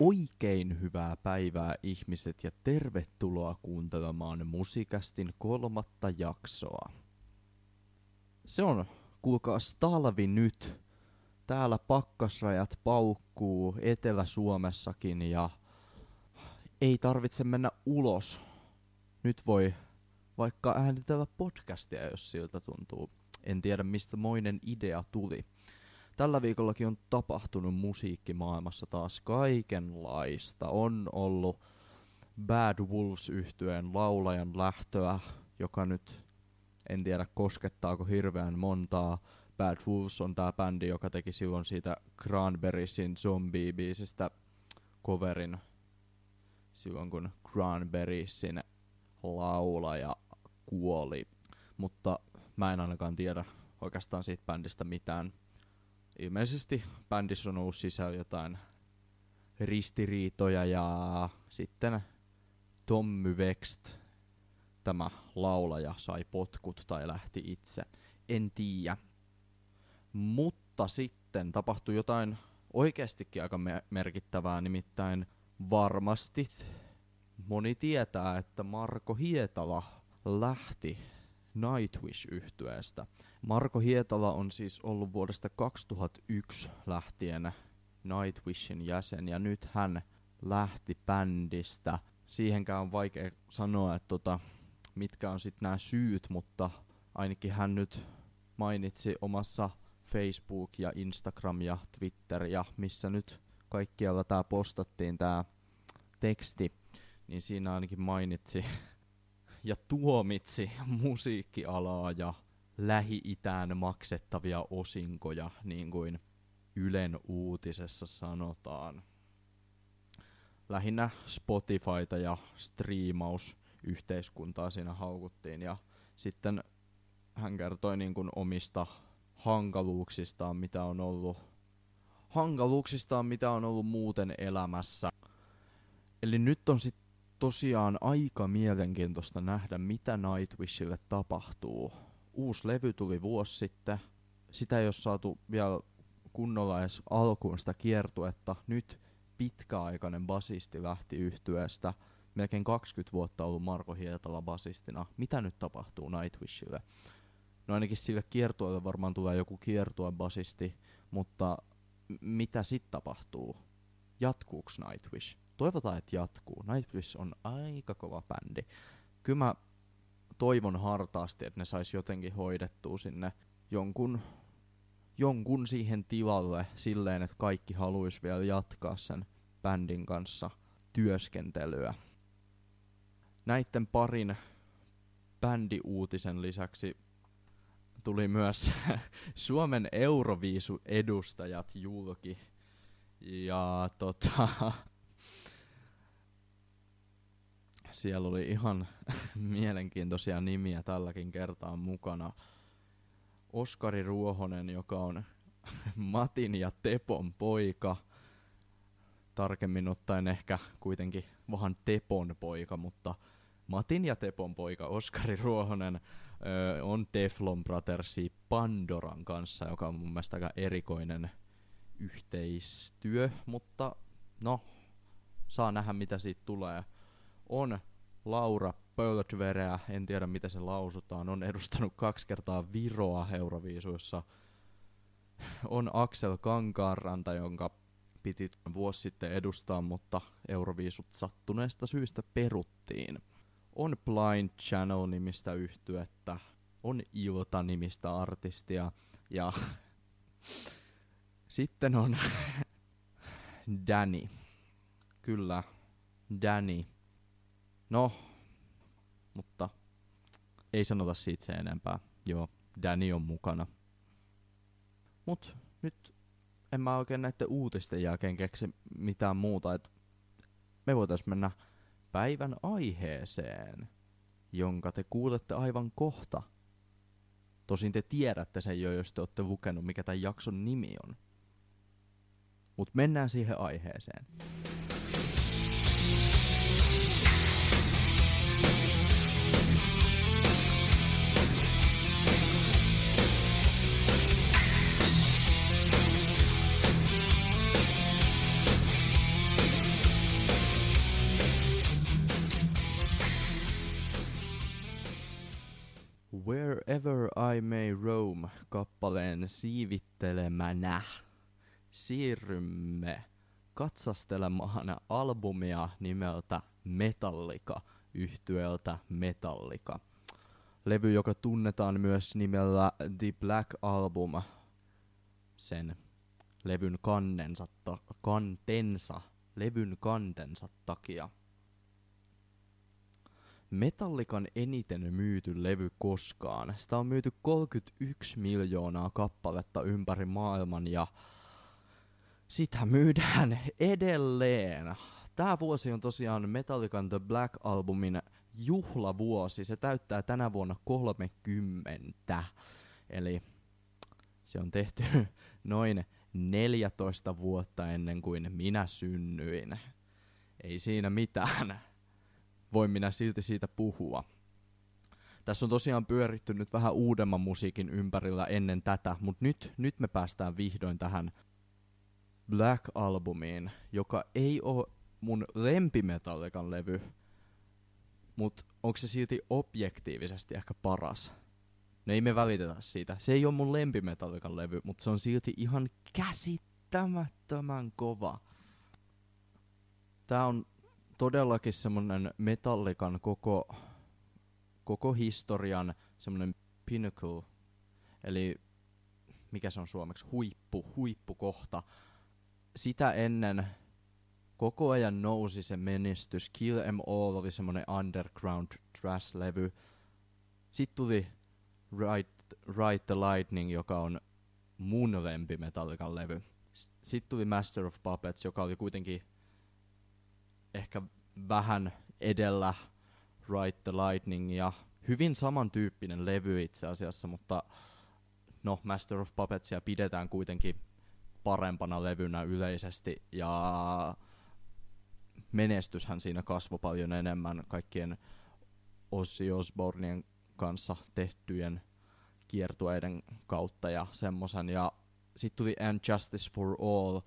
Oikein hyvää päivää ihmiset ja tervetuloa kuuntelemaan Musikästin kolmatta jaksoa. Se on, kuulkaas talvi nyt. Täällä pakkasrajat paukkuu Etelä-Suomessakin ja ei tarvitse mennä ulos. Nyt voi vaikka äänitellä podcastia, jos siltä tuntuu. En tiedä mistä moinen idea tuli. Tällä viikollakin on tapahtunut musiikkimaailmassa taas kaikenlaista. On ollut Bad Wolves yhtyeen laulajan lähtöä, joka nyt en tiedä koskettaako hirveän montaa. Bad Wolves on tää bändi, joka teki silloin siitä Cranberriesin zombie-biisistä coverin silloin kun Cranberriesin laulaja kuoli. Mutta mä en ainakaan tiedä oikeastaan siitä bändistä mitään ilmeisesti bändissä on ollut sisällä jotain ristiriitoja ja sitten Tommy Vext, tämä laulaja, sai potkut tai lähti itse. En tiedä. Mutta sitten tapahtui jotain oikeastikin aika me- merkittävää, nimittäin varmasti moni tietää, että Marko Hietala lähti Nightwish-yhtyeestä. Marko Hietala on siis ollut vuodesta 2001 lähtien Nightwishin jäsen ja nyt hän lähti bändistä. Siihenkään on vaikea sanoa, että tota, mitkä on sitten nämä syyt, mutta ainakin hän nyt mainitsi omassa Facebook ja Instagram ja Twitter ja missä nyt kaikkialla tämä postattiin tämä teksti, niin siinä ainakin mainitsi ja tuomitsi musiikkialaa ja Lähi-Itään maksettavia osinkoja, niin kuin Ylen uutisessa sanotaan. Lähinnä Spotifyta ja striimausyhteiskuntaa siinä haukuttiin ja sitten hän kertoi niin kuin omista hankaluuksistaan, mitä on ollut hankaluuksistaan, mitä on ollut muuten elämässä. Eli nyt on sitten tosiaan aika mielenkiintoista nähdä, mitä Nightwishille tapahtuu. Uusi levy tuli vuosi sitten. Sitä ei ole saatu vielä kunnolla edes alkuun sitä kiertuetta. Nyt pitkäaikainen basisti lähti yhtyeestä. Melkein 20 vuotta ollut Marko Hietala basistina. Mitä nyt tapahtuu Nightwishille? No ainakin sille kiertueelle varmaan tulee joku kiertue basisti, mutta mitä sitten tapahtuu? Jatkuuks Nightwish? Toivotaan, että jatkuu. Nightwish on aika kova bändi. Kyllä mä toivon hartaasti, että ne sais jotenkin hoidettua sinne jonkun, jonkun siihen tilalle silleen, että kaikki haluaisi vielä jatkaa sen bändin kanssa työskentelyä. Näitten parin bändiuutisen lisäksi tuli myös Suomen Euroviisu-edustajat julki. Ja tota, siellä oli ihan mielenkiintoisia nimiä tälläkin kertaa mukana. Oskari Ruohonen, joka on Matin ja Tepon poika. Tarkemmin ottaen ehkä kuitenkin vähän Tepon poika, mutta Matin ja Tepon poika Oskari Ruohonen ö, on Teflon Brothersi Pandoran kanssa, joka on mun mielestä aika erikoinen yhteistyö, mutta no, saa nähdä mitä siitä tulee on Laura Pöltvereä, en tiedä miten se lausutaan, on edustanut kaksi kertaa Viroa Euroviisuissa. On Axel Kankaaranta, jonka piti vuosi sitten edustaa, mutta Euroviisut sattuneesta syystä peruttiin. On Blind Channel-nimistä yhtyettä, on Ilta-nimistä artistia ja sitten on Danny. Kyllä, Danny No, mutta ei sanota siitä se enempää. Joo, Danny on mukana. Mut nyt en mä oikein näiden uutisten jälkeen keksi mitään muuta, että me voitais mennä päivän aiheeseen, jonka te kuulette aivan kohta. Tosin te tiedätte sen jo, jos te olette lukenut, mikä tämän jakson nimi on. Mut mennään siihen aiheeseen. Wherever I May Roam kappaleen siivittelemänä siirrymme katsastelemaan albumia nimeltä Metallica yhtyeltä Metallica. Levy, joka tunnetaan myös nimellä The Black Album, sen levyn kannensa, ta- kantensa, levyn kantensa takia. Metallikan eniten myyty levy koskaan. Sitä on myyty 31 miljoonaa kappaletta ympäri maailman ja sitä myydään edelleen. Tämä vuosi on tosiaan Metallican The Black Albumin juhlavuosi. Se täyttää tänä vuonna 30. Eli se on tehty noin 14 vuotta ennen kuin minä synnyin. Ei siinä mitään. Voin minä silti siitä puhua. Tässä on tosiaan pyöritty nyt vähän uudemman musiikin ympärillä ennen tätä, mutta nyt, nyt me päästään vihdoin tähän Black Albumiin, joka ei ole mun lempimetallikan levy, mutta onko se silti objektiivisesti ehkä paras? No ei me välitetä siitä. Se ei ole mun lempimetallikan levy, mutta se on silti ihan käsittämättömän kova. Tää on todellakin semmonen metallikan koko, koko historian semmonen pinnacle, eli mikä se on suomeksi, huippu, huippukohta. Sitä ennen koko ajan nousi se menestys. Kill Em All oli semmonen underground trash-levy. Sitten tuli Ride, Ride the Lightning, joka on mun lempi Metallican levy. Sitten tuli Master of Puppets, joka oli kuitenkin ehkä vähän edellä Ride the Lightning ja hyvin samantyyppinen levy itse asiassa, mutta no Master of Puppetsia pidetään kuitenkin parempana levynä yleisesti ja menestyshän siinä kasvoi paljon enemmän kaikkien Ozzy Osbourneien kanssa tehtyjen kiertueiden kautta ja semmosen. Ja sitten tuli And Justice for All,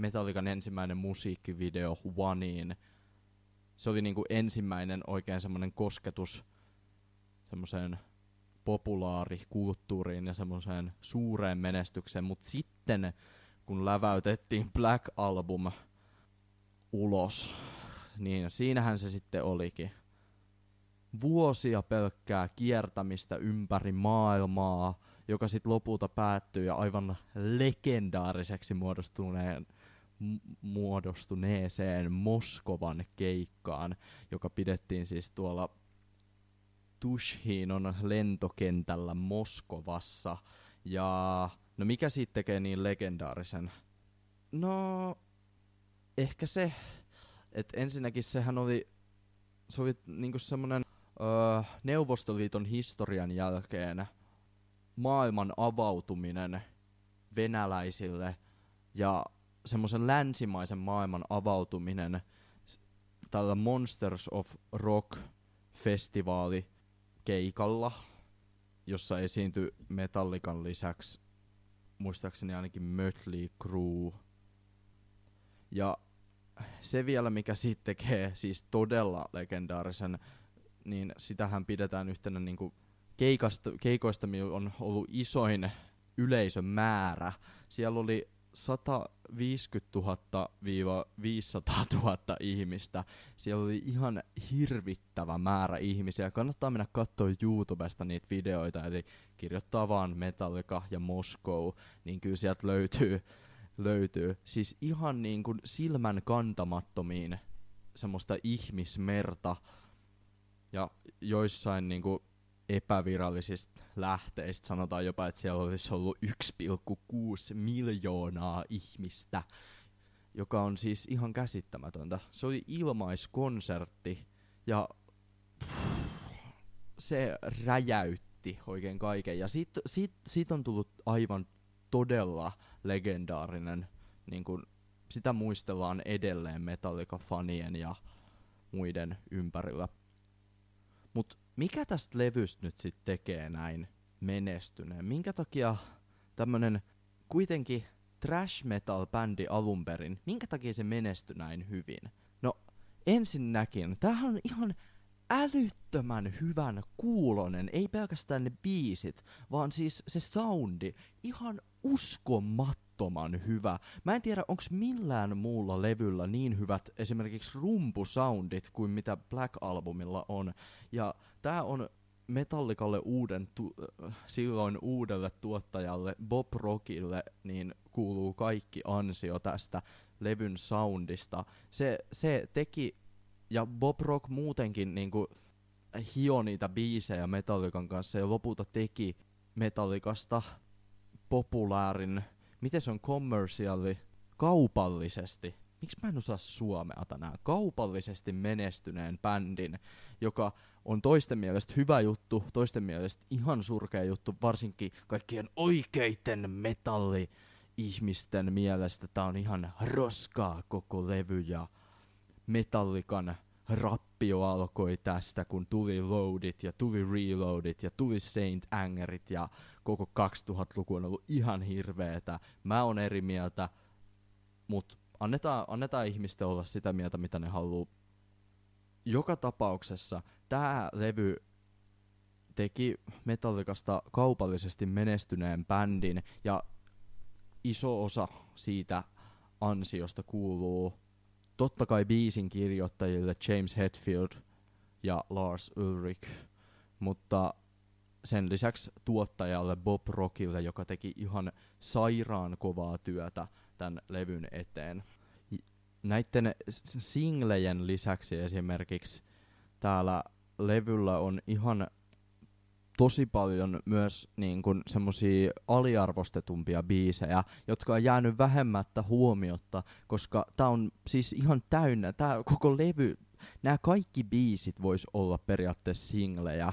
Metallican ensimmäinen musiikkivideo Oneiin. Se oli niinku ensimmäinen oikein semmoinen kosketus semmoiseen populaarikulttuuriin ja semmoiseen suureen menestykseen, mutta sitten kun läväytettiin Black Album ulos, niin siinähän se sitten olikin. Vuosia pelkkää kiertämistä ympäri maailmaa, joka sitten lopulta päättyi ja aivan legendaariseksi muodostuneen muodostuneeseen Moskovan keikkaan, joka pidettiin siis tuolla Tushinon lentokentällä Moskovassa. Ja no mikä siitä tekee niin legendaarisen? No ehkä se, että ensinnäkin sehän oli, se oli niinku semmonen öö, Neuvostoliiton historian jälkeen maailman avautuminen venäläisille ja semmoisen länsimaisen maailman avautuminen tällä Monsters of Rock festivaali keikalla, jossa esiintyi Metallican lisäksi muistaakseni ainakin Mötley Crue. Ja se vielä, mikä siitä tekee siis todella legendaarisen, niin sitähän pidetään yhtenä niinku keikasta, keikoista, millä on ollut isoin yleisön määrä. Siellä oli 150 000 500 000 ihmistä. Siellä oli ihan hirvittävä määrä ihmisiä. Kannattaa mennä katsoa YouTubesta niitä videoita, eli kirjoittaa vaan Metallica ja Moscow, niin kyllä sieltä löytyy, löytyy. Siis ihan niin kuin silmän kantamattomiin semmoista ihmismerta. Ja joissain niin kuin epävirallisista lähteistä sanotaan jopa, että siellä olisi ollut 1,6 miljoonaa ihmistä, joka on siis ihan käsittämätöntä. Se oli ilmaiskonsertti ja se räjäytti oikein kaiken. Ja siitä sit, sit on tullut aivan todella legendaarinen, niin kun sitä muistellaan edelleen Metallica-fanien ja muiden ympärillä. Mutta mikä tästä levystä nyt sitten tekee näin menestyneen? Minkä takia tämmönen kuitenkin trash metal bändi alun perin, minkä takia se menestyi näin hyvin? No ensinnäkin, tämähän on ihan älyttömän hyvän kuulonen, ei pelkästään ne biisit, vaan siis se soundi, ihan uskomattoman hyvä. Mä en tiedä, onko millään muulla levyllä niin hyvät esimerkiksi rumpusoundit kuin mitä Black Albumilla on. Ja tää on Metallikalle uuden, tu- silloin uudelle tuottajalle Bob Rockille, niin kuuluu kaikki ansio tästä levyn soundista. Se, se teki, ja Bob Rock muutenkin niinku hio niitä biisejä Metallikan kanssa ja lopulta teki Metallikasta populaarin, miten se on commerciali, kaupallisesti, miksi mä en osaa suomea tänään, kaupallisesti menestyneen bändin, joka on toisten mielestä hyvä juttu, toisten mielestä ihan surkea juttu, varsinkin kaikkien oikeiten metalli-ihmisten mielestä. Tää on ihan roskaa koko levy ja metallikan rappio alkoi tästä, kun tuli Loadit ja tuli Reloadit ja tuli Saint Angerit ja koko 2000-luku on ollut ihan hirveetä. Mä oon eri mieltä, mutta annetaan, annetaan ihmisten olla sitä mieltä, mitä ne haluaa. Joka tapauksessa tämä levy teki Metallicasta kaupallisesti menestyneen bändin ja iso osa siitä ansiosta kuuluu totta kai biisin kirjoittajille James Hetfield ja Lars Ulrich, mutta sen lisäksi tuottajalle Bob Rockille, joka teki ihan sairaan kovaa työtä tämän levyn eteen. Näiden singlejen lisäksi esimerkiksi täällä levyllä on ihan tosi paljon myös niin kun, semmosia aliarvostetumpia biisejä, jotka on jäänyt vähemmättä huomiotta, koska tää on siis ihan täynnä, tää koko levy, nämä kaikki biisit vois olla periaatteessa singlejä.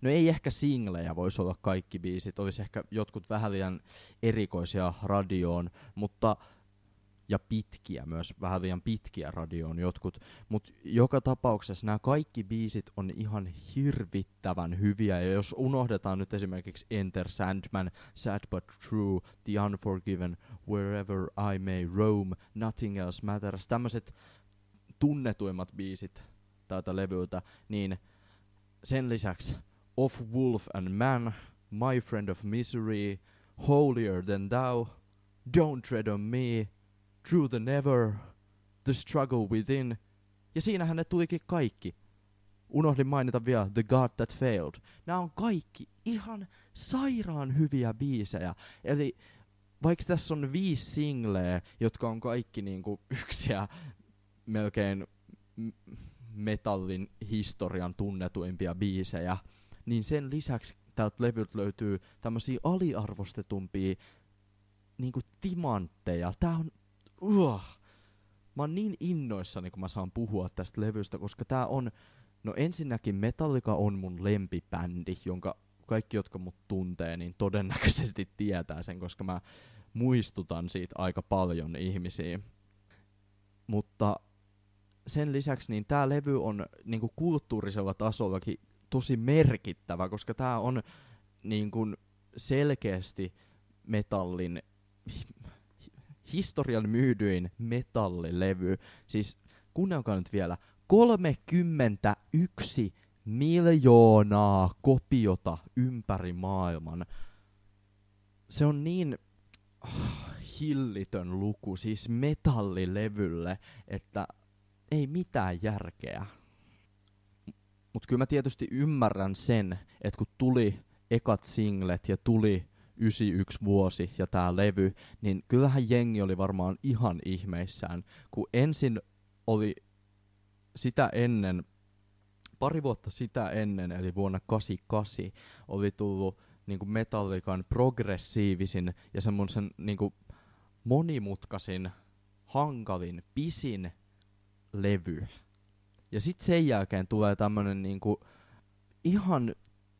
No ei ehkä singlejä voisi olla kaikki biisit, olisi ehkä jotkut vähän liian erikoisia radioon, mutta ja pitkiä myös, vähän liian pitkiä radioon jotkut, mutta joka tapauksessa nämä kaikki biisit on ihan hirvittävän hyviä, ja jos unohdetaan nyt esimerkiksi Enter Sandman, Sad But True, The Unforgiven, Wherever I May Roam, Nothing Else Matters, tämmöiset tunnetuimmat biisit tältä levyltä, niin sen lisäksi Of Wolf and Man, My Friend of Misery, Holier Than Thou, Don't Tread on Me, Through the Never, The Struggle Within, ja siinähän ne tulikin kaikki. Unohdin mainita vielä The God That Failed. Nämä on kaikki ihan sairaan hyviä biisejä. Eli vaikka tässä on viisi singleä, jotka on kaikki niinku yksiä melkein metallin historian tunnetuimpia biisejä, niin sen lisäksi täältä levyltä löytyy tämmöisiä aliarvostetumpia niinku timantteja. Tää on uh, mä oon niin innoissani, kun mä saan puhua tästä levystä, koska tää on, no ensinnäkin Metallica on mun lempibändi, jonka kaikki, jotka mut tuntee, niin todennäköisesti tietää sen, koska mä muistutan siitä aika paljon ihmisiä. Mutta sen lisäksi niin tämä levy on niinku kulttuurisella tasollakin tosi merkittävä, koska tämä on niinku selkeästi metallin historian myydyin metallilevy. Siis kuunnelkaa nyt vielä, 31 miljoonaa kopiota ympäri maailman. Se on niin hillitön luku, siis metallilevylle, että ei mitään järkeä. Mutta kyllä mä tietysti ymmärrän sen, että kun tuli ekat singlet ja tuli 91 vuosi ja tää levy, niin kyllähän jengi oli varmaan ihan ihmeissään, kun ensin oli sitä ennen, pari vuotta sitä ennen, eli vuonna 88, oli tullut niinku Metallican progressiivisin ja semmoisen niinku monimutkaisin, hankalin, pisin levy. Ja sitten sen jälkeen tulee tämmönen niinku ihan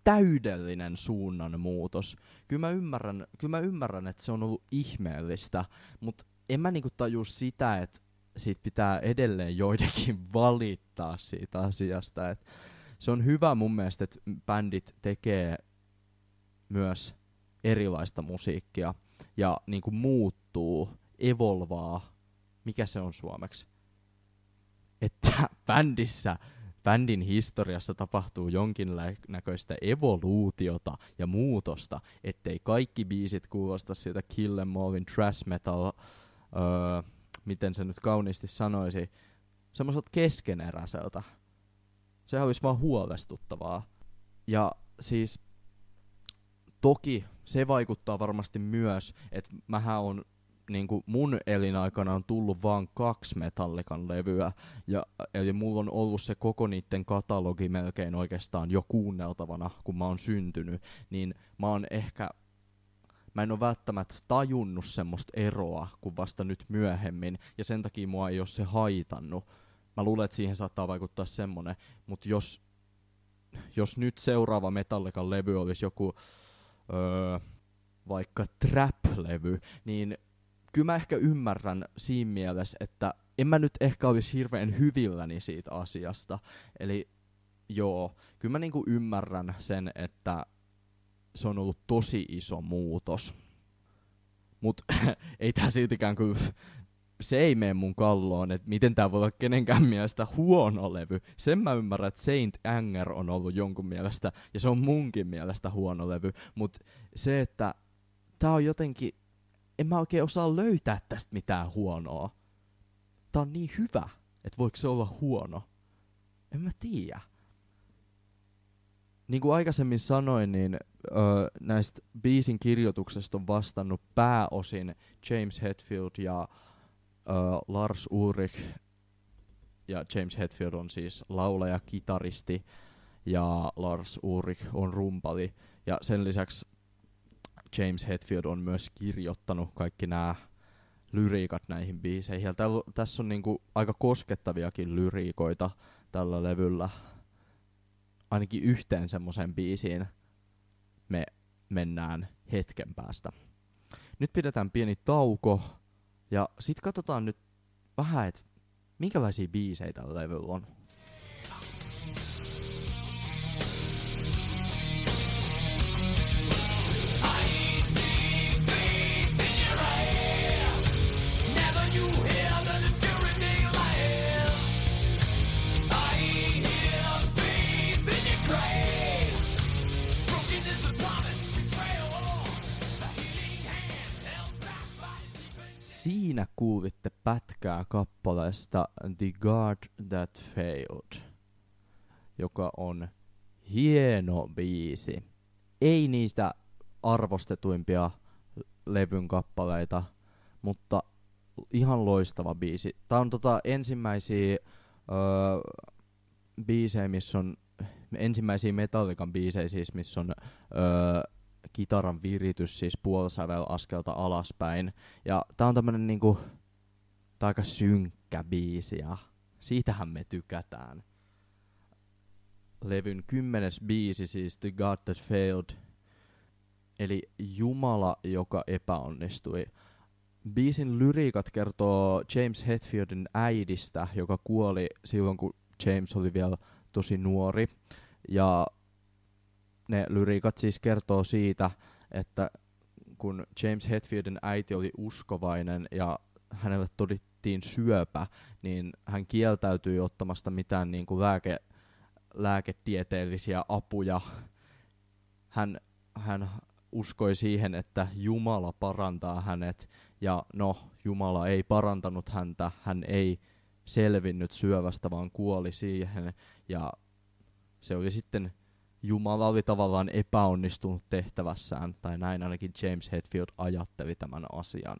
täydellinen suunnanmuutos. Kyllä mä ymmärrän, kyllä mä ymmärrän että se on ollut ihmeellistä, mutta en mä niinku tajua sitä, että siitä pitää edelleen joidenkin valittaa siitä asiasta. Et se on hyvä mun mielestä, että bändit tekee myös erilaista musiikkia ja niinku muuttuu, evolvaa. Mikä se on suomeksi? Että bändissä bändin historiassa tapahtuu jonkinnäköistä evoluutiota ja muutosta, ettei kaikki biisit kuulosta siltä Kill Em Allin trash metal, öö, miten se nyt kauniisti sanoisi, semmoiselta keskeneräiseltä. Se olisi vaan huolestuttavaa. Ja siis toki se vaikuttaa varmasti myös, että mähän on niin kuin mun elinaikana on tullut vaan kaksi Metallikan levyä, ja, eli mulla on ollut se koko niiden katalogi melkein oikeastaan jo kuunneltavana, kun mä oon syntynyt, niin mä oon ehkä mä en ole välttämättä tajunnut semmoista eroa kuin vasta nyt myöhemmin, ja sen takia mua ei ole se haitannut. Mä luulen, että siihen saattaa vaikuttaa semmonen, mutta jos, jos nyt seuraava Metallikan levy olisi joku öö, vaikka trap-levy, niin kyllä mä ehkä ymmärrän siinä mielessä, että en mä nyt ehkä olisi hirveän hyvilläni siitä asiasta. Eli joo, kyllä mä niinku ymmärrän sen, että se on ollut tosi iso muutos. Mut ei tää siltikään kyllä, se ei mene mun kalloon, että miten tää voi olla kenenkään mielestä huono levy. Sen mä ymmärrän, että Saint Anger on ollut jonkun mielestä, ja se on munkin mielestä huono levy. Mut se, että tää on jotenkin, en mä oikein osaa löytää tästä mitään huonoa. Tää on niin hyvä, että voiko se olla huono. En mä tiedä. Niin kuin aikaisemmin sanoin, niin ö, näistä biisin kirjoituksesta on vastannut pääosin James Hetfield ja ö, Lars Ulrich. Ja James Hetfield on siis laulaja, kitaristi ja Lars Ulrich on rumpali. Ja sen lisäksi James Hetfield on myös kirjoittanut kaikki nämä lyriikat näihin biiseihin. Ja täl, tässä on niinku aika koskettaviakin lyriikoita tällä levyllä. Ainakin yhteen semmoiseen biisiin me mennään hetken päästä. Nyt pidetään pieni tauko ja sitten katsotaan nyt vähän, että minkälaisia biisejä tällä levyllä on. Pätkää kappaleesta The God That Failed, joka on hieno biisi. Ei niistä arvostetuimpia levyn kappaleita, mutta ihan loistava biisi. Tää on tota ensimmäisiä öö, biisejä, missä on ensimmäisiä Metallican biisejä siis, missä on öö, kitaran viritys siis puolisävel askelta alaspäin. Ja tää on tämmönen niinku, tää aika synkkä biisi ja siitähän me tykätään. Levyn kymmenes biisi siis The God That Failed, eli Jumala, joka epäonnistui. Biisin lyriikat kertoo James Hetfieldin äidistä, joka kuoli silloin, kun James oli vielä tosi nuori. Ja ne lyriikat siis kertoo siitä, että kun James Hetfieldin äiti oli uskovainen ja hänelle todittiin syöpä, niin hän kieltäytyi ottamasta mitään niin kuin lääke, lääketieteellisiä apuja. Hän, hän uskoi siihen, että Jumala parantaa hänet, ja no, Jumala ei parantanut häntä, hän ei selvinnyt syövästä, vaan kuoli siihen, ja se oli sitten Jumala oli tavallaan epäonnistunut tehtävässään, tai näin ainakin James Hetfield ajatteli tämän asian.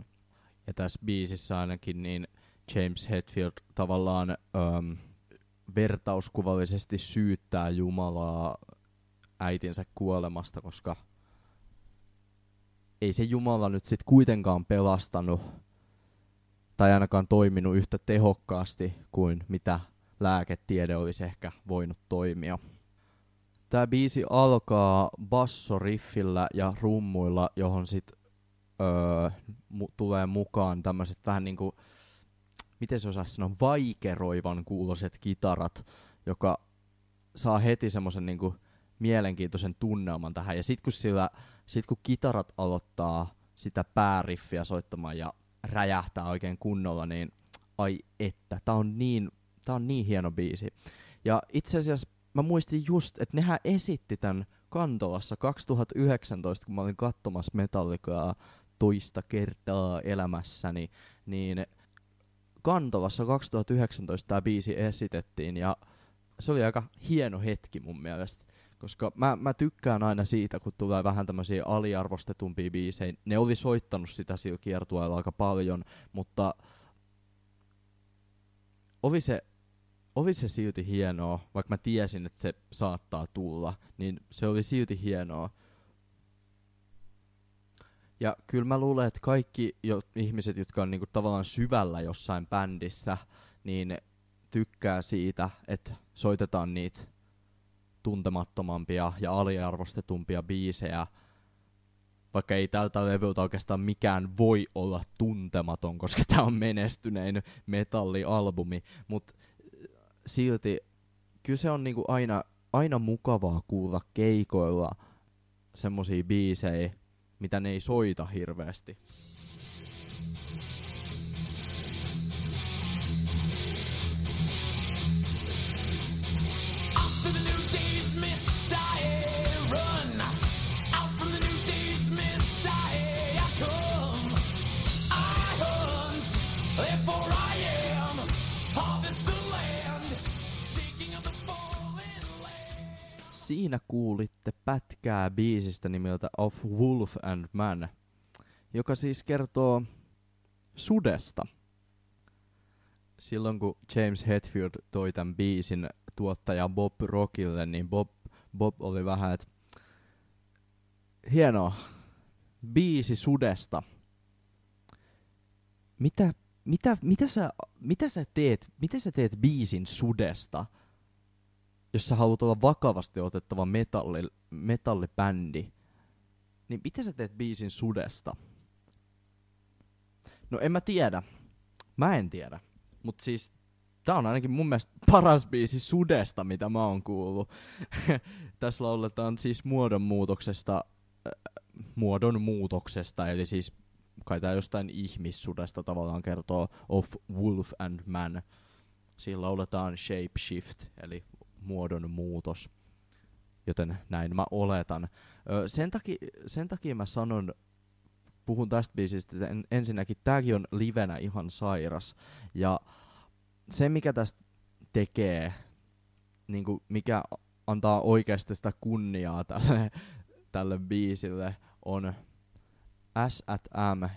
Ja tässä biisissä ainakin niin James Hetfield tavallaan öm, vertauskuvallisesti syyttää Jumalaa äitinsä kuolemasta, koska ei se Jumala nyt sitten kuitenkaan pelastanut tai ainakaan toiminut yhtä tehokkaasti kuin mitä lääketiede olisi ehkä voinut toimia. Tämä biisi alkaa bassoriffillä ja rummuilla, johon sit öö, mu- tulee mukaan tämmöiset vähän niinku, miten se osaisi sanoa, vaikeroivan kuuloiset kitarat, joka saa heti semmoisen niinku mielenkiintoisen tunnelman tähän. Ja sit kun, sillä, sit kun kitarat aloittaa sitä pääriffiä soittamaan ja räjähtää oikein kunnolla, niin ai että, tää on niin, tää on niin hieno biisi. Ja itse asiassa mä muistin just, että nehän esitti tämän Kantolassa 2019, kun mä olin katsomassa Metallicaa toista kertaa elämässäni, niin Kantolassa 2019 tämä biisi esitettiin ja se oli aika hieno hetki mun mielestä. Koska mä, mä tykkään aina siitä, kun tulee vähän tämmöisiä aliarvostetumpia biisejä. Ne oli soittanut sitä sillä kiertueella aika paljon, mutta oli se, oli se silti hienoa, vaikka mä tiesin, että se saattaa tulla, niin se oli silti hienoa. Ja kyllä mä luulen, että kaikki jo, ihmiset, jotka on niinku tavallaan syvällä jossain bändissä, niin tykkää siitä, että soitetaan niitä tuntemattomampia ja aliarvostetumpia biisejä, vaikka ei tältä levyltä oikeastaan mikään voi olla tuntematon, koska tämä on menestynein metallialbumi, mutta silti kyllä se on niinku aina, aina mukavaa kuulla keikoilla semmosia biisejä, mitä ne ei soita hirveästi. Siinä kuulitte pätkää biisistä nimeltä Of Wolf and Man, joka siis kertoo sudesta. Silloin kun James Hetfield toi tämän biisin tuottaja Bob Rockille, niin Bob, Bob oli vähän, että hienoa, biisi sudesta. Mitä, mitä, mitä, sä, mitä, sä teet, mitä sä teet biisin sudesta? Jos sä haluat olla vakavasti otettava metalli, metallibändi, niin miten sä teet biisin sudesta? No en mä tiedä. Mä en tiedä. Mut siis tää on ainakin mun mielestä paras biisi sudesta, mitä mä oon kuullut. Tässä lauletaan siis muodonmuutoksesta, äh, muodon muutoksesta, eli siis kai tää jostain ihmissudesta tavallaan kertoo of wolf and man. Siinä lauletaan shape shift, eli muodon muutos. Joten näin mä oletan. Ö, sen, takia, sen takia mä sanon, puhun tästä biisistä, että en, ensinnäkin tämäkin on livenä ihan sairas. Ja se, mikä tästä tekee, niin kuin mikä antaa oikeasti sitä kunniaa tälle, tälle biisille, on S&M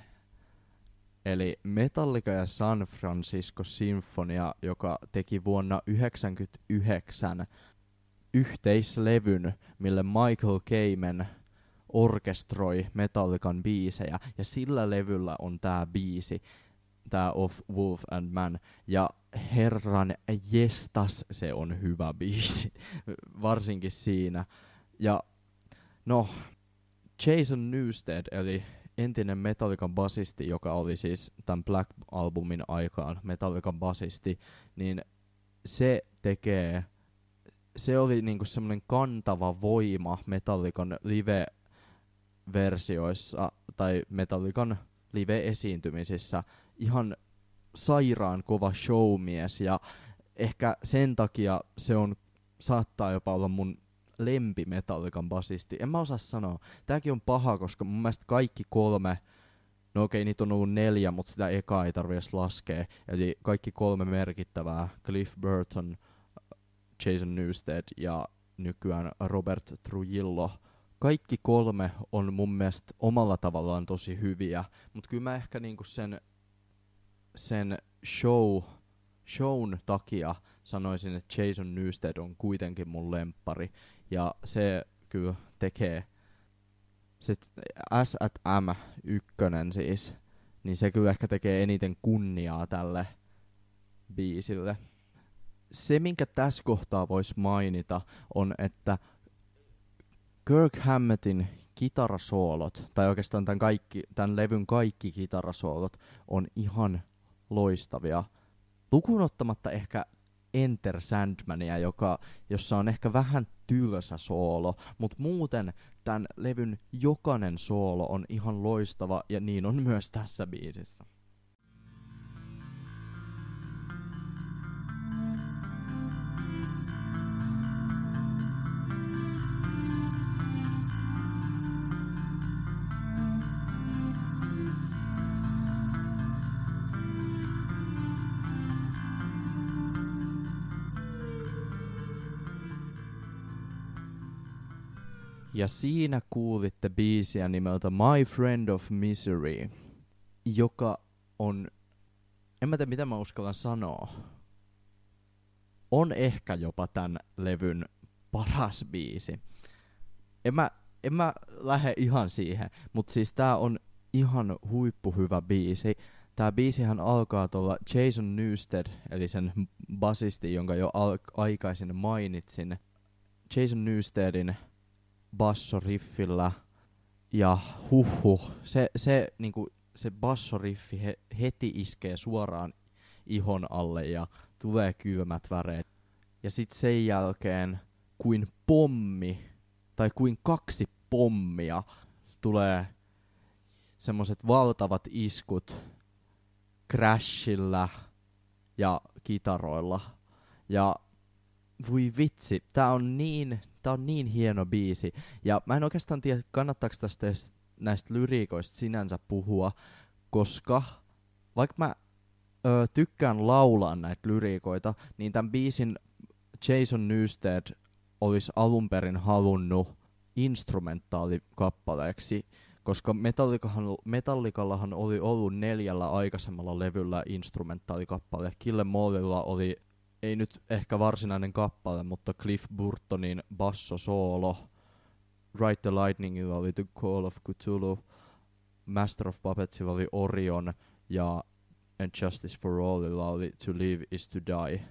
eli Metallica ja San Francisco Sinfonia, joka teki vuonna 1999 yhteislevyn, mille Michael Kamen orkestroi Metallican biisejä, ja sillä levyllä on tää biisi, tää Of Wolf and Man, ja herran jestas se on hyvä biisi, varsinkin siinä. Ja no, Jason Newsted, eli entinen Metallican basisti, joka oli siis tämän Black Albumin aikaan Metallican basisti, niin se tekee, se oli niinku semmoinen kantava voima Metallican live-versioissa tai Metallican live-esiintymisissä. Ihan sairaan kova showmies ja ehkä sen takia se on saattaa jopa olla mun lempi Metallican basisti. En mä osaa sanoa. Tääkin on paha, koska mun mielestä kaikki kolme, no okei, niitä on ollut neljä, mutta sitä ekaa ei tarvi edes laskea. Eli kaikki kolme merkittävää, Cliff Burton, Jason Newsted ja nykyään Robert Trujillo, kaikki kolme on mun mielestä omalla tavallaan tosi hyviä, mutta kyllä mä ehkä niinku sen, sen show, shown takia sanoisin, että Jason Newsted on kuitenkin mun lemppari. Ja se kyllä tekee, S&M ykkönen siis, niin se kyllä ehkä tekee eniten kunniaa tälle biisille. Se, minkä tässä kohtaa voisi mainita, on, että Kirk Hammettin kitarasoolot, tai oikeastaan tämän, kaikki, tämän levyn kaikki kitarasoolot, on ihan loistavia. Lukuun ottamatta ehkä Enter Sandmania, joka, jossa on ehkä vähän tylsä soolo, mutta muuten tämän levyn jokainen soolo on ihan loistava ja niin on myös tässä biisissä. Ja siinä kuulitte biisiä nimeltä My Friend of Misery, joka on, en mä tiedä mitä mä uskallan sanoa, on ehkä jopa tämän levyn paras biisi. En mä, en mä lähde ihan siihen, mutta siis tää on ihan huippuhyvä biisi. Tää biisihän alkaa tuolla Jason Newsted, eli sen basisti, jonka jo al- aikaisin mainitsin. Jason Newstedin bassoriffillä ja huhhuh, se, se, niinku, se bassoriffi he, heti iskee suoraan ihon alle ja tulee kylmät väreet. Ja sitten sen jälkeen kuin pommi, tai kuin kaksi pommia, tulee semmoset valtavat iskut crashilla ja kitaroilla. Ja voi vitsi, tää on niin, tää on niin hieno biisi. Ja mä en oikeastaan tiedä, kannattaako tästä edes näistä lyriikoista sinänsä puhua, koska vaikka mä ö, tykkään laulaa näitä lyriikoita, niin tämän biisin Jason Newsted olisi alun perin halunnut instrumentaalikappaleeksi, koska Metallikallahan oli ollut neljällä aikaisemmalla levyllä instrumentaalikappale. Kille Mollilla oli, ei nyt ehkä varsinainen kappale, mutta Cliff Burtonin basso soolo. Ride the Lightningilla oli The Call of Cthulhu. Master of Puppetsilla oli Orion ja And Justice for Allilla oli To Live is to Die.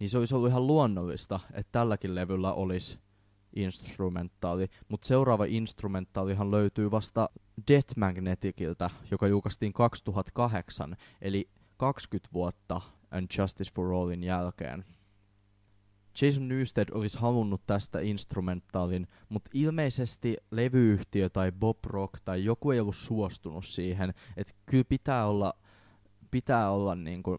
Niin se olisi ollut ihan luonnollista, että tälläkin levyllä olisi instrumentaali, mutta seuraava instrumentaalihan löytyy vasta Death Magneticiltä, joka julkaistiin 2008, eli 20 vuotta And Justice for Allin jälkeen. Jason Newsted olisi halunnut tästä instrumentaalin, mutta ilmeisesti levyyhtiö tai Bob Rock tai joku ei ollut suostunut siihen, että kyllä pitää olla, pitää olla niinku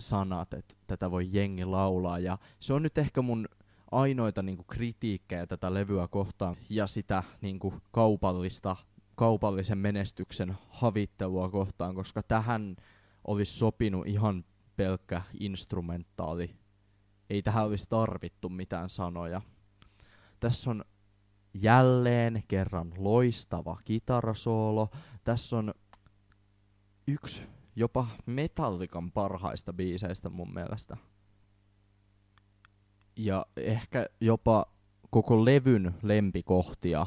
sanat, että tätä voi jengi laulaa, ja se on nyt ehkä mun ainoita niinku kritiikkejä tätä levyä kohtaan ja sitä niinku kaupallista, kaupallisen menestyksen havittelua kohtaan, koska tähän olisi sopinut ihan pelkkä instrumentaali. Ei tähän olisi tarvittu mitään sanoja. Tässä on jälleen kerran loistava kitarasoolo. Tässä on yksi jopa Metallikan parhaista biiseistä mun mielestä ja ehkä jopa koko levyn lempikohtia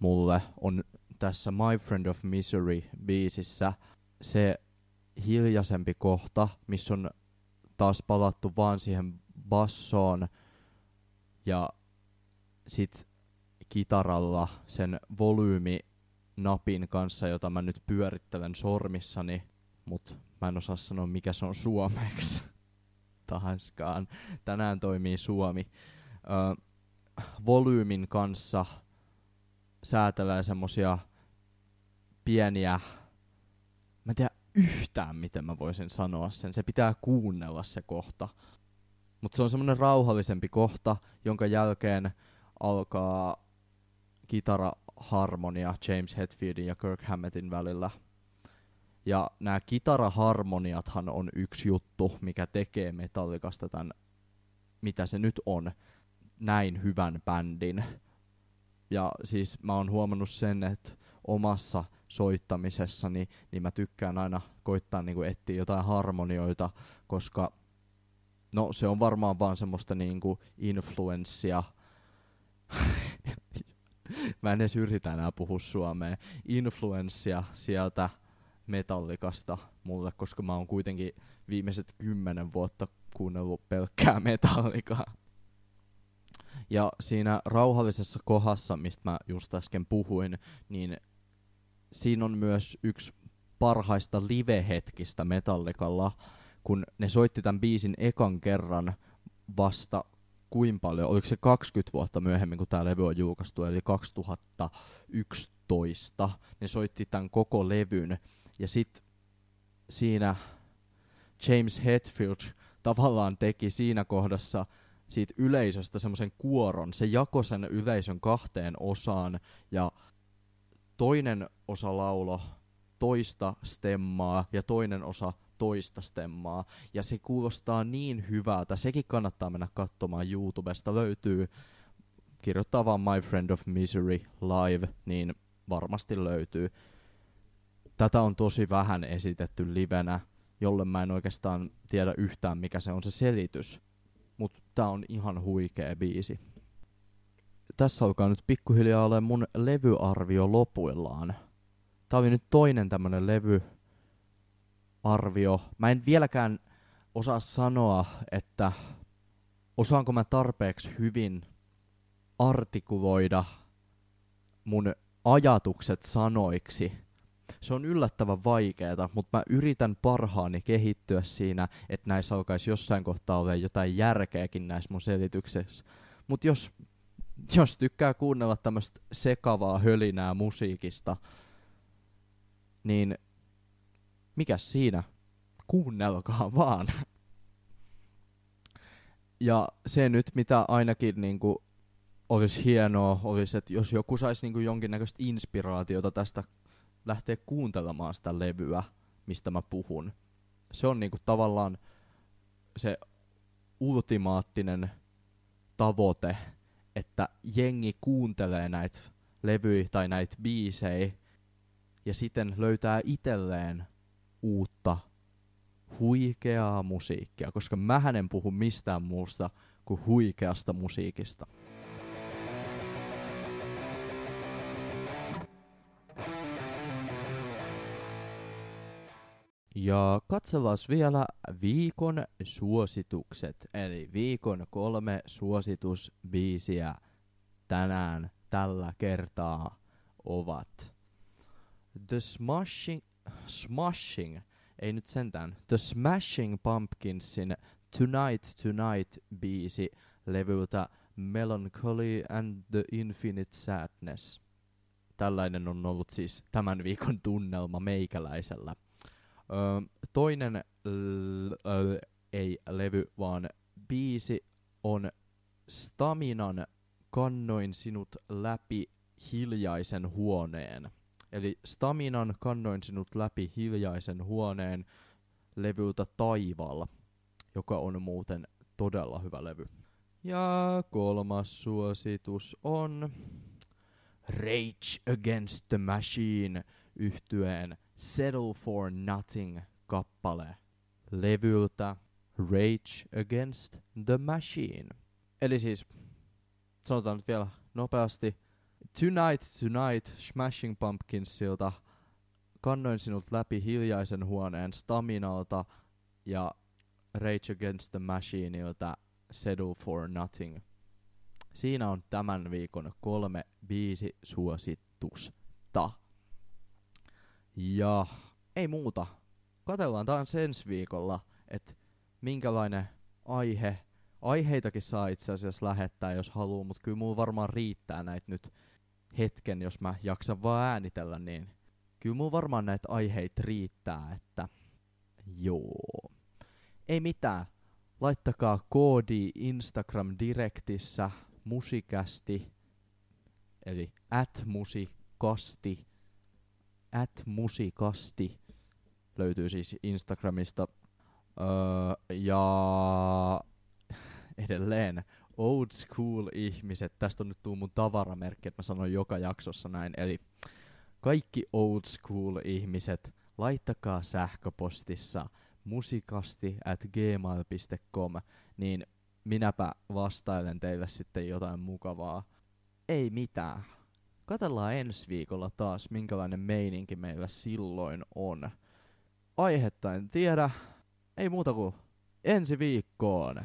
mulle on tässä My Friend of Misery biisissä se hiljaisempi kohta, missä on taas palattu vaan siihen bassoon ja sit kitaralla sen volyymi napin kanssa, jota mä nyt pyörittelen sormissani, mut mä en osaa sanoa mikä se on suomeksi tahanskaan. Tänään toimii Suomi. Ö, volyymin kanssa säätelee semmosia pieniä, yhtään miten mä voisin sanoa sen, se pitää kuunnella se kohta. Mutta se on semmoinen rauhallisempi kohta, jonka jälkeen alkaa kitaraharmonia James Hetfieldin ja Kirk Hammettin välillä – ja nämä kitaraharmoniathan on yksi juttu, mikä tekee Metallikasta tämän, mitä se nyt on, näin hyvän bändin. Ja siis mä oon huomannut sen, että omassa soittamisessani, niin mä tykkään aina koittaa niin etsiä jotain harmonioita, koska no se on varmaan vaan semmoista niinku influenssia. mä en edes yritä enää puhua suomea. Influenssia sieltä metallikasta mulle, koska mä oon kuitenkin viimeiset kymmenen vuotta kuunnellut pelkkää metallikaa. Ja siinä rauhallisessa kohdassa, mistä mä just äsken puhuin, niin siinä on myös yksi parhaista live-hetkistä metallikalla, kun ne soitti tämän biisin ekan kerran vasta kuin paljon, oliko se 20 vuotta myöhemmin, kun tämä levy on julkaistu, eli 2011, ne soitti tämän koko levyn, ja sitten siinä James Hetfield tavallaan teki siinä kohdassa siitä yleisöstä semmoisen kuoron. Se jakoi sen yleisön kahteen osaan ja toinen osa laulo toista stemmaa ja toinen osa toista stemmaa. Ja se kuulostaa niin hyvältä. Sekin kannattaa mennä katsomaan YouTubesta. Löytyy kirjoittaa vaan My Friend of Misery live, niin varmasti löytyy. Tätä on tosi vähän esitetty livenä, jolle mä en oikeastaan tiedä yhtään mikä se on se selitys. Mutta tää on ihan huikea biisi. Tässä alkaa nyt pikkuhiljaa ole mun levyarvio lopuillaan. Tää oli nyt toinen tämmönen levyarvio. Mä en vieläkään osaa sanoa, että osaanko mä tarpeeksi hyvin artikuloida mun ajatukset sanoiksi. Se on yllättävän vaikeeta, mutta mä yritän parhaani kehittyä siinä, että näissä alkaisi jossain kohtaa olla jotain järkeäkin näissä mun selityksissä. Mutta jos, jos tykkää kuunnella tämmöistä sekavaa hölinää musiikista, niin mikä siinä? Kuunnelkaa vaan. Ja se nyt, mitä ainakin niinku olisi hienoa, olisi, että jos joku saisi niinku jonkinnäköistä inspiraatiota tästä lähteä kuuntelemaan sitä levyä, mistä mä puhun. Se on niinku tavallaan se ultimaattinen tavoite, että jengi kuuntelee näitä levyjä tai näitä biisejä ja sitten löytää itselleen uutta huikeaa musiikkia, koska mä en puhu mistään muusta kuin huikeasta musiikista. Ja katsellaan vielä viikon suositukset, eli viikon kolme suositusbiisiä tänään tällä kertaa ovat The Smashing, Smashing, ei nyt sentään, The Smashing Pumpkinsin Tonight Tonight biisi levyltä Melancholy and the Infinite Sadness. Tällainen on ollut siis tämän viikon tunnelma meikäläisellä. Öö, toinen l- ö, ei levy, vaan biisi on Staminan Kannoin sinut läpi hiljaisen huoneen. Eli Staminan Kannoin sinut läpi hiljaisen huoneen levyltä Taivaalla, joka on muuten todella hyvä levy. Ja kolmas suositus on Rage Against the Machine yhtyeen Settle for Nothing kappale levyltä Rage Against the Machine. Eli siis, sanotaan nyt vielä nopeasti, Tonight Tonight Smashing Pumpkinsilta kannoin sinut läpi hiljaisen huoneen Staminalta ja Rage Against the Machineilta Settle for Nothing. Siinä on tämän viikon kolme biisi suositusta. Ja ei muuta. Katellaan taas ensi viikolla, että minkälainen aihe. Aiheitakin saa itse asiassa lähettää, jos haluaa, mutta kyllä mulla varmaan riittää näitä nyt hetken, jos mä jaksan vaan äänitellä, niin kyllä mulla varmaan näitä aiheita riittää, että joo. Ei mitään. Laittakaa koodi Instagram Directissä musikästi, eli at musikasti at musikasti löytyy siis Instagramista. Öö, ja edelleen old school ihmiset, tästä on nyt tuu mun tavaramerkki, että mä sanon joka jaksossa näin, eli kaikki old school ihmiset, laittakaa sähköpostissa musikasti at gmail.com, niin minäpä vastailen teille sitten jotain mukavaa. Ei mitään. Katellaan ensi viikolla taas, minkälainen meininki meillä silloin on. Aihetta en tiedä. Ei muuta kuin ensi viikkoon.